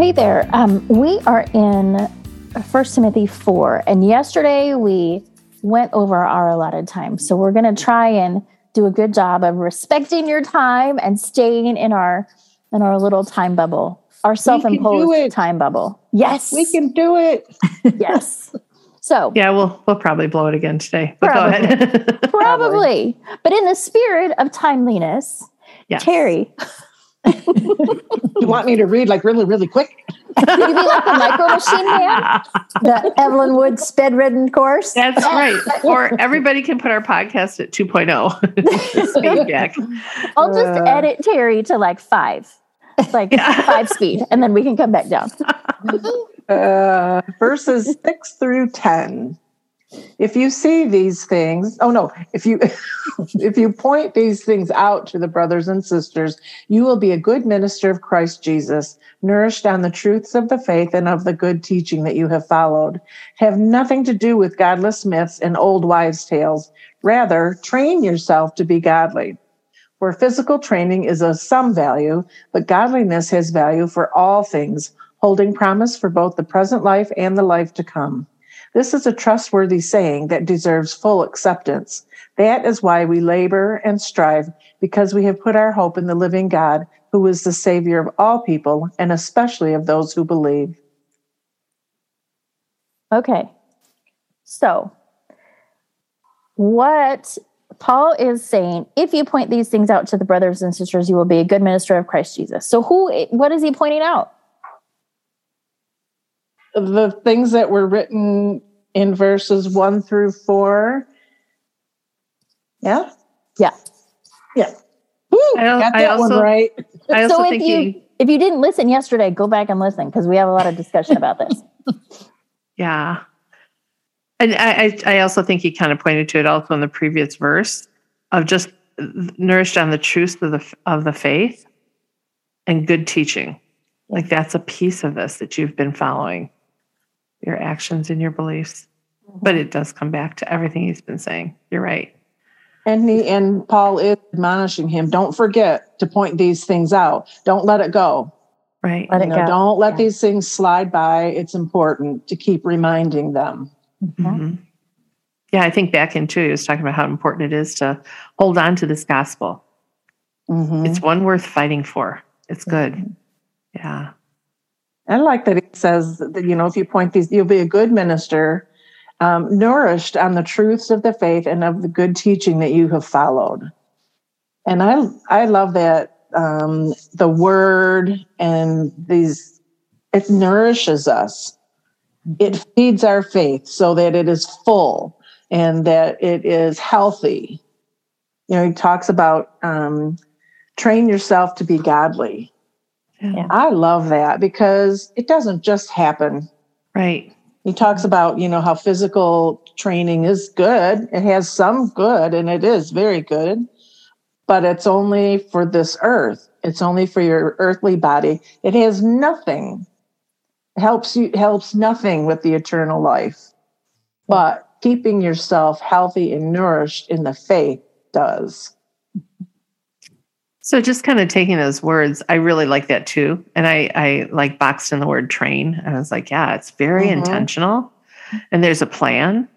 Hey there. Um, we are in 1 Timothy 4, and yesterday we went over our allotted time. So we're going to try and do a good job of respecting your time and staying in our in our little time bubble, our self-imposed time bubble. Yes, we can do it. yes. So yeah, we'll we'll probably blow it again today. But Probably. go ahead. probably, but in the spirit of timeliness, yes. Terry, You want me to read like really, really quick? could you be like the micro machine man, the Evelyn Wood speed reading course? That's right. Or everybody can put our podcast at 2.0 speed back. I'll just Uh. edit Terry to like five, like Yeah. five speed, and then we can come back down. Uh, verses six through ten. If you see these things, oh no, if you if you point these things out to the brothers and sisters, you will be a good minister of Christ Jesus, nourished on the truths of the faith and of the good teaching that you have followed. Have nothing to do with godless myths and old wives' tales. Rather, train yourself to be godly. For physical training is of some value, but godliness has value for all things, holding promise for both the present life and the life to come. This is a trustworthy saying that deserves full acceptance. That is why we labor and strive, because we have put our hope in the living God, who is the Savior of all people, and especially of those who believe. Okay. So, what Paul is saying, if you point these things out to the brothers and sisters, you will be a good minister of Christ Jesus. So, who, what is he pointing out? The things that were written in verses one through four. Yeah? Yeah. Yeah. Woo, I al- got I that one right. I also so, if think you, he, if you didn't listen yesterday, go back and listen because we have a lot of discussion about this. yeah. And I, I, I also think he kind of pointed to it also in the previous verse of just nourished on the truth of the of the faith and good teaching. Like that's a piece of this that you've been following, your actions and your beliefs. But it does come back to everything he's been saying. You're right. And he and Paul is admonishing him, don't forget to point these things out. Don't let it go. Right. Let You it know, go. don't let Yeah. these things slide by. It's important to keep reminding them. Mhm. Yeah, I think back into he was talking about how important it is to hold on to this gospel. Mhm. It's one worth fighting for. It's good. Yeah. I like that it says that, you know, if you point these, you'll be a good minister, um, nourished on the truths of the faith and of the good teaching that you have followed. And I, I love that um, the word and these, it nourishes us. It feeds our faith so that it is full and that it is healthy. You know, he talks about um, train yourself to be godly. Yeah. I love that because it doesn't just happen. Right. He talks about, you know, how physical training is good. It has some good and it is very good, but it's only for this earth. It's only for your earthly body. It has nothing. Helps you helps nothing with the eternal life. But keeping yourself healthy and nourished in the faith does. So just kind of taking those words, I really like that too. And I, I like boxed in the word train. And I was like, yeah, it's very Mhm. intentional and there's a plan.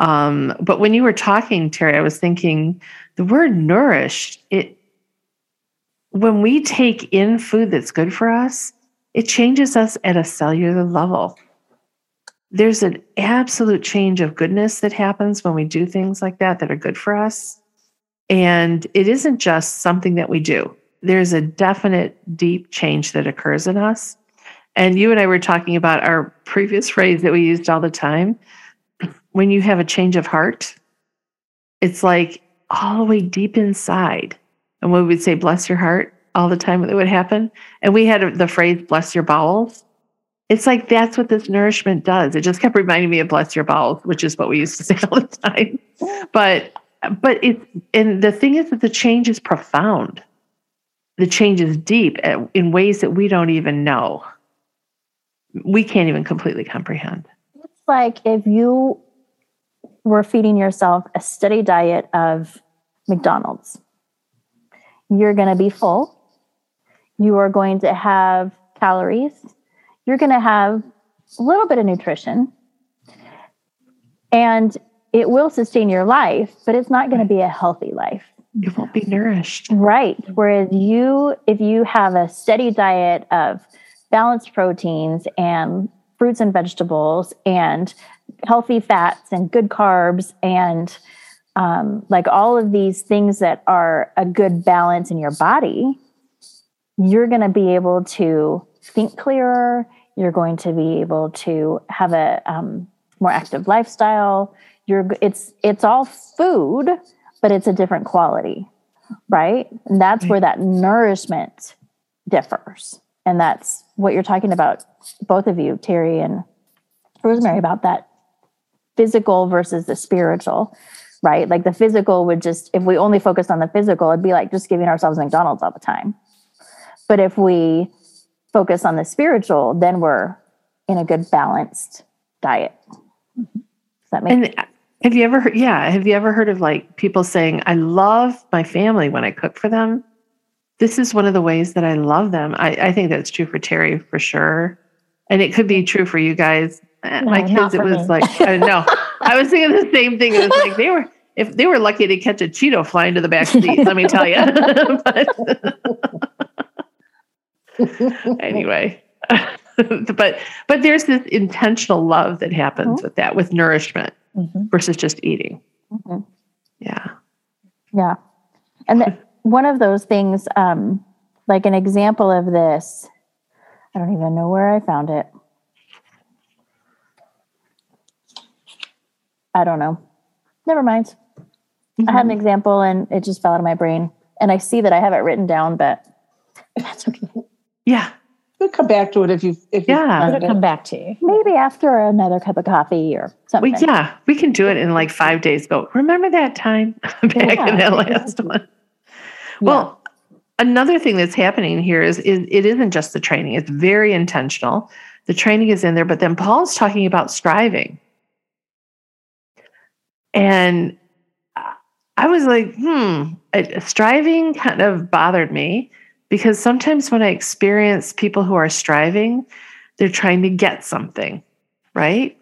Um, but when you were talking, Terry, I was thinking the word nourished, it when we take in food that's good for us, it changes us at a cellular level. There's an absolute change of goodness that happens when we do things like that that are good for us. And it isn't just something that we do, there's a definite deep change that occurs in us. And you and I were talking about our previous phrase that we used all the time. When you have a change of heart, it's like all the way deep inside. And we would say, bless your heart, all the time that would happen. And we had the phrase, bless your bowels. It's like that's what this nourishment does. It just kept reminding me of bless your bowels, which is what we used to say all the time. But but it and the thing is that the change is profound. The change is deep eh, in ways that we don't even know. We can't even completely comprehend. It's like if you were feeding yourself a steady diet of McDonald's, you're going to be full. You are going to have calories. You're going to have a little bit of nutrition. And it will sustain your life, but it's not going to be a healthy life. It won't be nourished. Right. Whereas you, if you have a steady diet of balanced proteins and fruits and vegetables and healthy fats and good carbs and um, like all of these things that are a good balance in your body, you're going to be able to think clearer. You're going to be able to have a um, more active lifestyle you're it's it's all food but it's a different quality right? And that's where that nourishment differs. And that's what you're talking about both of you terry and rosemary about that physical versus the spiritual right? Like the physical would just if we only focused on the physical it'd be like just giving ourselves mcdonald's all the time. But if we focus on the spiritual then we're in a good balanced diet. Mm-hmm. Does that make and uh, have you ever heard, yeah, have you ever heard of like people saying, I love my family when I cook for them? This is one of the ways that I love them. I, I think that's true for Terry for sure. And it could be true for you guys. Eh, no, my kids, it was me. like, I know. I was thinking the same thing. It was like they were, if they were lucky to catch a Cheeto flying to the back seat, let me tell you. but, anyway. but but there's this intentional love that happens mm-hmm. with that with nourishment mm-hmm. versus just eating. Mm-hmm. Yeah. Yeah. And the, one of those things, um, like an example of this, I don't even know where I found it. I don't know. Never mind. Mm-hmm. I had an mm-hmm. example and it just fell out of my brain. And I see that I have it written down, but that's okay. Yeah. We'll come back to it if you if yeah, it'll come back to you. Maybe after another cup of coffee or something. We, yeah, we can do it in like five days. Go. Remember that time back yeah. in that last one. Well, yeah. another thing that's happening here is, is it isn't just the training; it's very intentional. The training is in there, but then Paul's talking about striving, and I was like, hmm, striving kind of bothered me because sometimes when I experience people who are striving, they're trying to get something, right?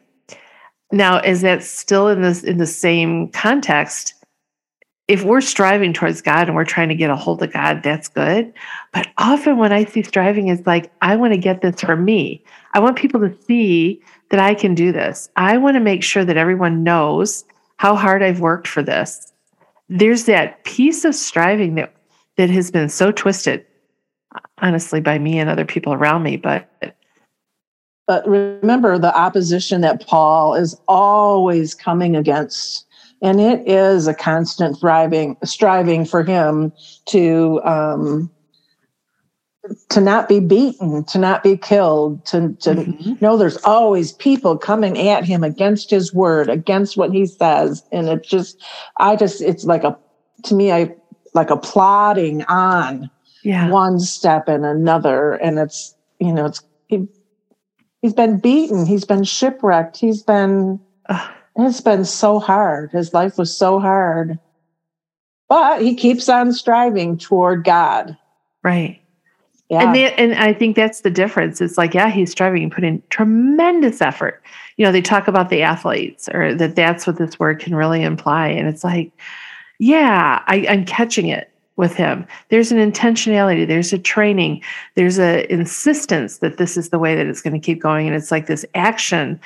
Now, is that still in this in the same context? If we're striving towards God and we're trying to get a hold of God, that's good. But often when I see striving is like, I want to get this for me. I want people to see that I can do this. I want to make sure that everyone knows how hard I've worked for this. There's that piece of striving that that has been so twisted honestly by me and other people around me but but remember the opposition that paul is always coming against and it is a constant thriving striving for him to um to not be beaten to not be killed to to mm-hmm. know there's always people coming at him against his word against what he says and it just i just it's like a to me i like a plodding on yeah. one step and another. And it's, you know, it's, he, he's been beaten. He's been shipwrecked. He's been, it's been so hard. His life was so hard. But he keeps on striving toward God. Right. Yeah. And, they, and I think that's the difference. It's like, yeah, he's striving and put in tremendous effort. You know, they talk about the athletes or that that's what this word can really imply. And it's like, yeah, I, I'm catching it with him. There's an intentionality there's a training there's a insistence that this is the way that it's going to keep going and it's like this action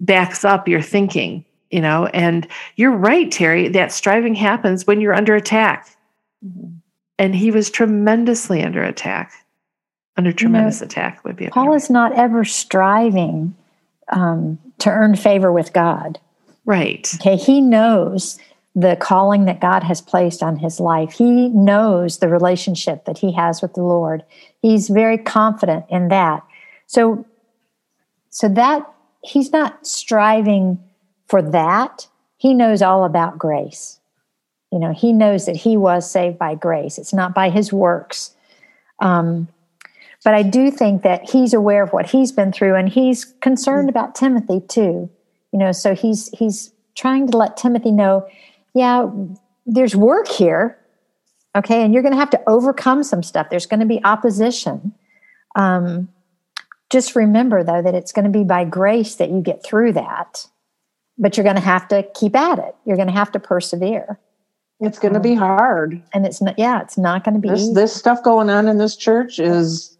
backs up your thinking you know? And you're right terry that striving happens when you're under attack. Mm-hmm. and he was tremendously under attack. Under tremendous you know, attack would be paul is not ever striving um, to earn favor with god. Right. Okay he knows the calling that God has placed on his life. He knows the relationship that he has with the Lord. He's very confident in that. So so that he's not striving for that. He knows all about grace. You know, he knows that he was saved by grace. It's not by his works. Um, but I do think that he's aware of what he's been through, and he's concerned about Timothy too. You know, so he's he's trying to let Timothy know, yeah, there's work here, okay, and you're going to have to overcome some stuff. There's going to be opposition. Um, just remember though that it's going to be by grace that you get through that, but you're going to have to keep at it. You're going to have to persevere. It's going to be hard. And it's not, yeah, it's not going to be This easy. this stuff going on in this church is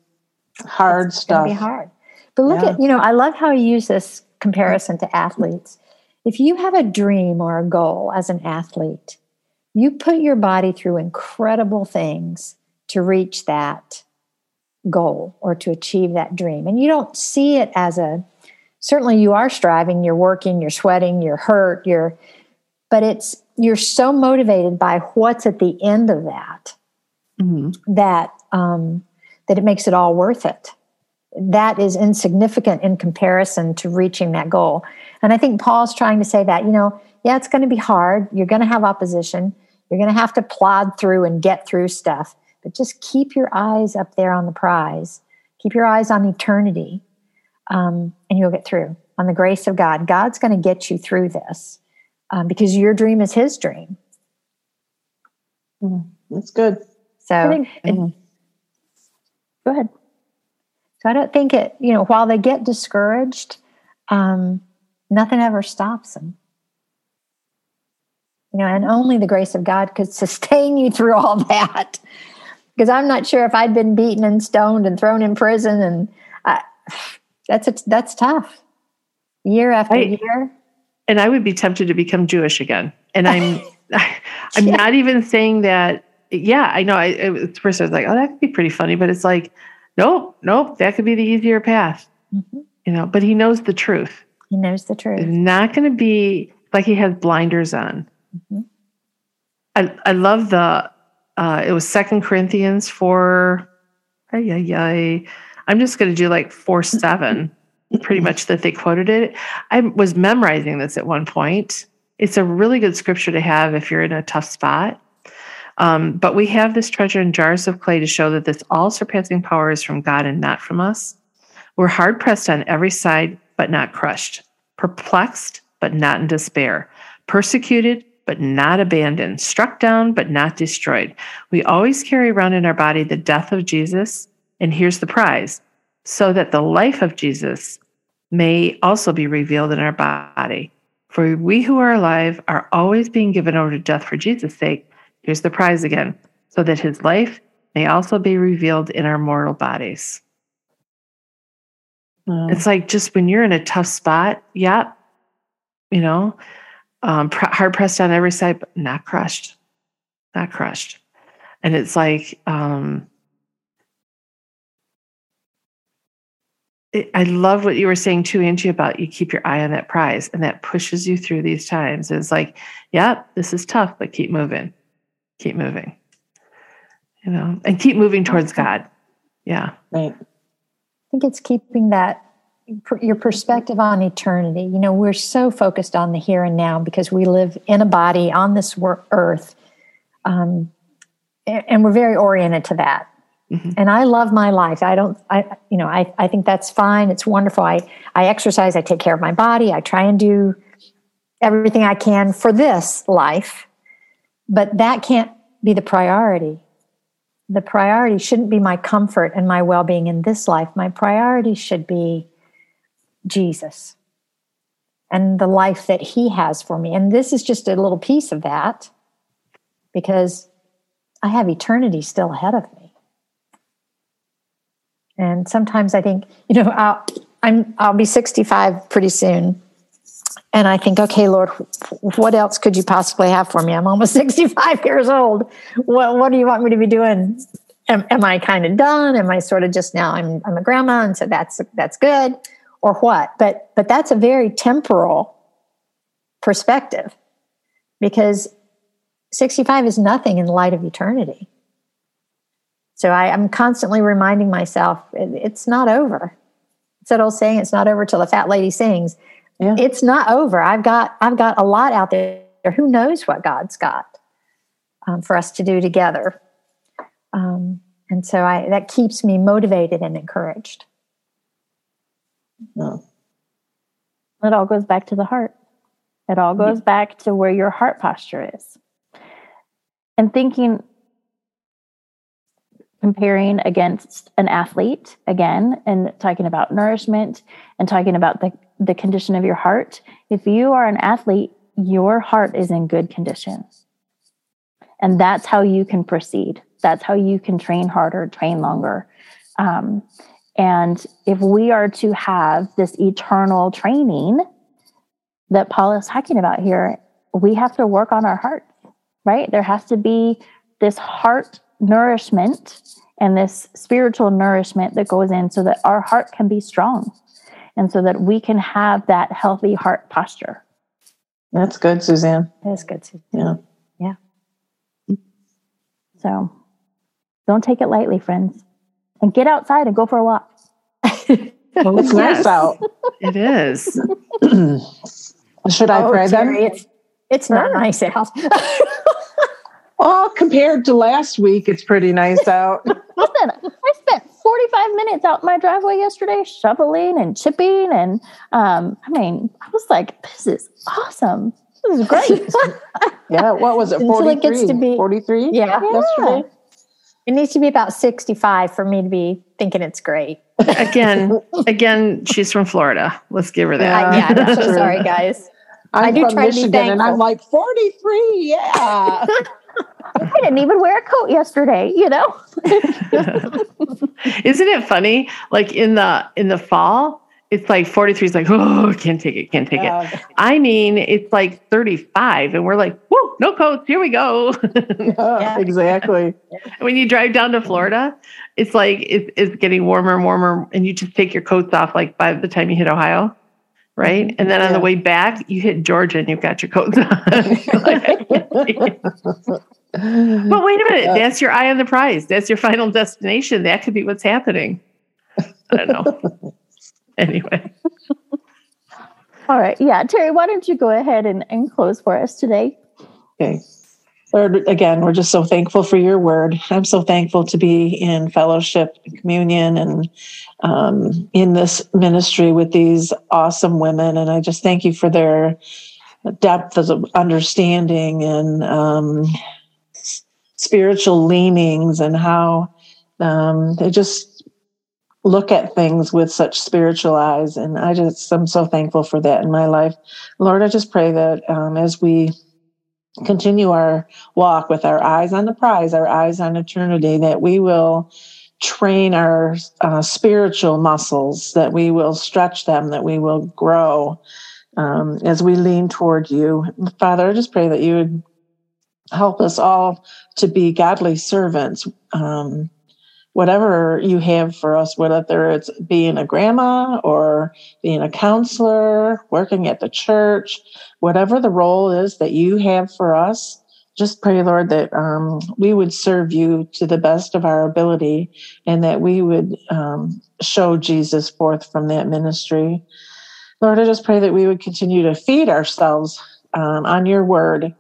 hard It's stuff. gonna be hard. But look Yeah. at, you know, I love how you use this comparison to athletes. If you have a dream or a goal as an athlete, you put your body through incredible things to reach that goal or to achieve that dream. And you don't see it as a certainly you are striving, you're working, you're sweating, you're hurt, you're but it's you're so motivated by what's at the end of that Mhm. that um, that it makes it all worth it. That is insignificant in comparison to reaching that goal. And I think Paul's trying to say that, you know, yeah, it's going to be hard. You're going to have opposition. You're going to have to plod through and get through stuff. But just keep your eyes up there on the prize. Keep your eyes on eternity, um, and you'll get through on the grace of God. God's going to get you through this um, because your dream is His dream. That's good. So think- it- Mhm. go ahead. So I don't think it, you know, while they get discouraged, um, nothing ever stops them. You know, and only the grace of God could sustain you through all that. Because I'm not sure if I'd been beaten and stoned and thrown in prison, and I, that's a, that's tough. Year after Right. year, and I would be tempted to become Jewish again. And I'm, I'm Yeah. not even saying that. Yeah, I know. I it, at first I was like, oh, that could be pretty funny, but it's like, nope, nope, that could be the easier path. Mhm. You know, but he knows the truth. he knows the truth. It's not going to be like he has blinders on. Mhm. I I love the. Uh, it was Second Corinthians four. Ay, ay, ay. I'm just going to do like four seven. pretty much that they quoted it. I was memorizing this at one point. It's a really good scripture to have if you're in a tough spot. Um, but we have this treasure in jars of clay to show that this all surpassing power is from God and not from us. We're hard pressed on every side, but not crushed, perplexed, but not in despair, persecuted, but not abandoned, struck down, but not destroyed. We always carry around in our body the death of Jesus. And here's the prize so that the life of Jesus may also be revealed in our body. For we who are alive are always being given over to death for Jesus' sake. Here's the prize again so that his life may also be revealed in our mortal bodies. Um, It's like just when you're in a tough spot, yep, you know, um, pr- hard pressed on every side, but not crushed, not crushed. And it's like, um, it, I love what you were saying too, Angie, about you keep your eye on that prize and that pushes you through these times. It's like, yep, this is tough, but keep moving, keep moving, you know, and keep moving towards God. Yeah. right. I think it's keeping that your perspective on eternity. You know, we're so focused on the here and now because we live in a body on this earth, um, and we're very oriented to that. Mhm. And I love my life. I don't, I, you know, I, I think that's fine. It's wonderful. I, I exercise. I take care of my body. I try and do everything I can for this life, but that can't be the priority the priority shouldn't be my comfort and my well being in this life. My priority should be Jesus and the life that He has for me. And this is just a little piece of that because I have eternity still ahead of me. And sometimes I think, you know, I'll, I'm I'll be 65 pretty soon. And I think, okay, Lord, what else could you possibly have for me? I'm almost 65 years old. What, what do you want me to be doing? Am, am I kind of done? Am I sort of just now? I'm, I'm a grandma, and so that's that's good, or what? But but that's a very temporal perspective, because 65 is nothing in the light of eternity. So I, am constantly reminding myself it, it's not over. It's that old saying, it's not over till the fat lady sings. Yeah. It's not over. I've got I've got a lot out there. Who knows what God's got um, for us to do together? Um, and so I, that keeps me motivated and encouraged. No. It all goes back to the heart. It all goes back to where your heart posture is. And thinking, comparing against an athlete again, and talking about nourishment and talking about the, the condition of your heart. If you are an athlete, your heart is in good condition. And that's how you can proceed. That's how you can train harder, train longer. Um, and if we are to have this eternal training that Paul is talking about here, we have to work on our heart, right? There has to be this heart nourishment and this spiritual nourishment that goes in so that our heart can be strong and so that we can have that healthy heart posture. That's good, Suzanne. That's good, Suzanne. Yeah. Yeah. So don't take it lightly, friends and get outside and go for a walk. oh, it's nice out. It is. Should I oh, pray then? It's, it's not nice out. well, compared to last week, it's pretty nice out. Listen, I spent 45 minutes out in my driveway yesterday shoveling and chipping. And um, I mean, I was like, this is awesome. This is great. yeah. What was it? 43? It gets to be, 43? Yeah. Yesterday? It needs to be about 65 for me to be thinking it's great. again, again, she's from Florida. Let's give her that. Uh, yeah, I'm so sorry, guys. I'm I do from Michigan, and I'm like 43. Yeah. I didn't even wear a coat yesterday, you know. Isn't it funny? Like in the in the fall, it's like 43 is like, oh, can't take it, can't take it. I mean, it's like 35, and we're like, whoa, no coats, here we go. yeah, exactly. when you drive down to Florida, it's like it, it's getting warmer and warmer, and you just take your coats off like by the time you hit Ohio, right? Mm-hmm. And then on yeah. the way back, you hit Georgia and you've got your coats on. but wait a minute, that's your eye on the prize. That's your final destination. That could be what's happening. I don't know. anyway. All right. Yeah. Terry, why don't you go ahead and, and close for us today? Okay. Lord, again, we're just so thankful for your word. I'm so thankful to be in fellowship, communion, and um, in this ministry with these awesome women. And I just thank you for their depth of understanding and um, spiritual leanings and how um, they just look at things with such spiritual eyes. And I just, I'm so thankful for that in my life. Lord, I just pray that um, as we continue our walk with our eyes on the prize, our eyes on eternity, that we will train our uh, spiritual muscles, that we will stretch them, that we will grow um, as we lean toward you. Father, I just pray that you would help us all to be godly servants. Um, whatever you have for us, whether it's being a grandma or being a counselor, working at the church, whatever the role is that you have for us, just pray, Lord, that um, we would serve you to the best of our ability and that we would um, show Jesus forth from that ministry. Lord, I just pray that we would continue to feed ourselves um, on your word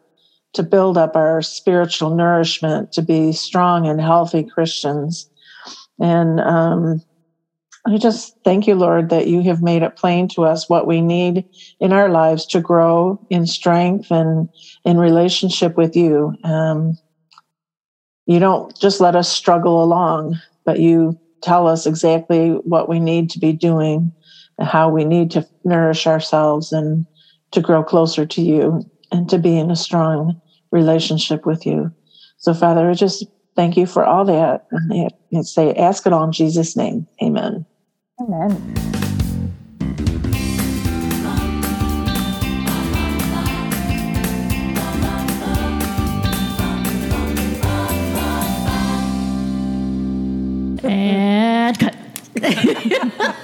to build up our spiritual nourishment, to be strong and healthy Christians. And um, I just thank you, Lord, that you have made it plain to us what we need in our lives to grow in strength and in relationship with you. Um, you don't just let us struggle along, but you tell us exactly what we need to be doing how we need to nourish ourselves and to grow closer to you and to be in a strong relationship with you. So, Father, I just thank you for all that. And say, ask it all in Jesus' name. Amen. Amen. And cut.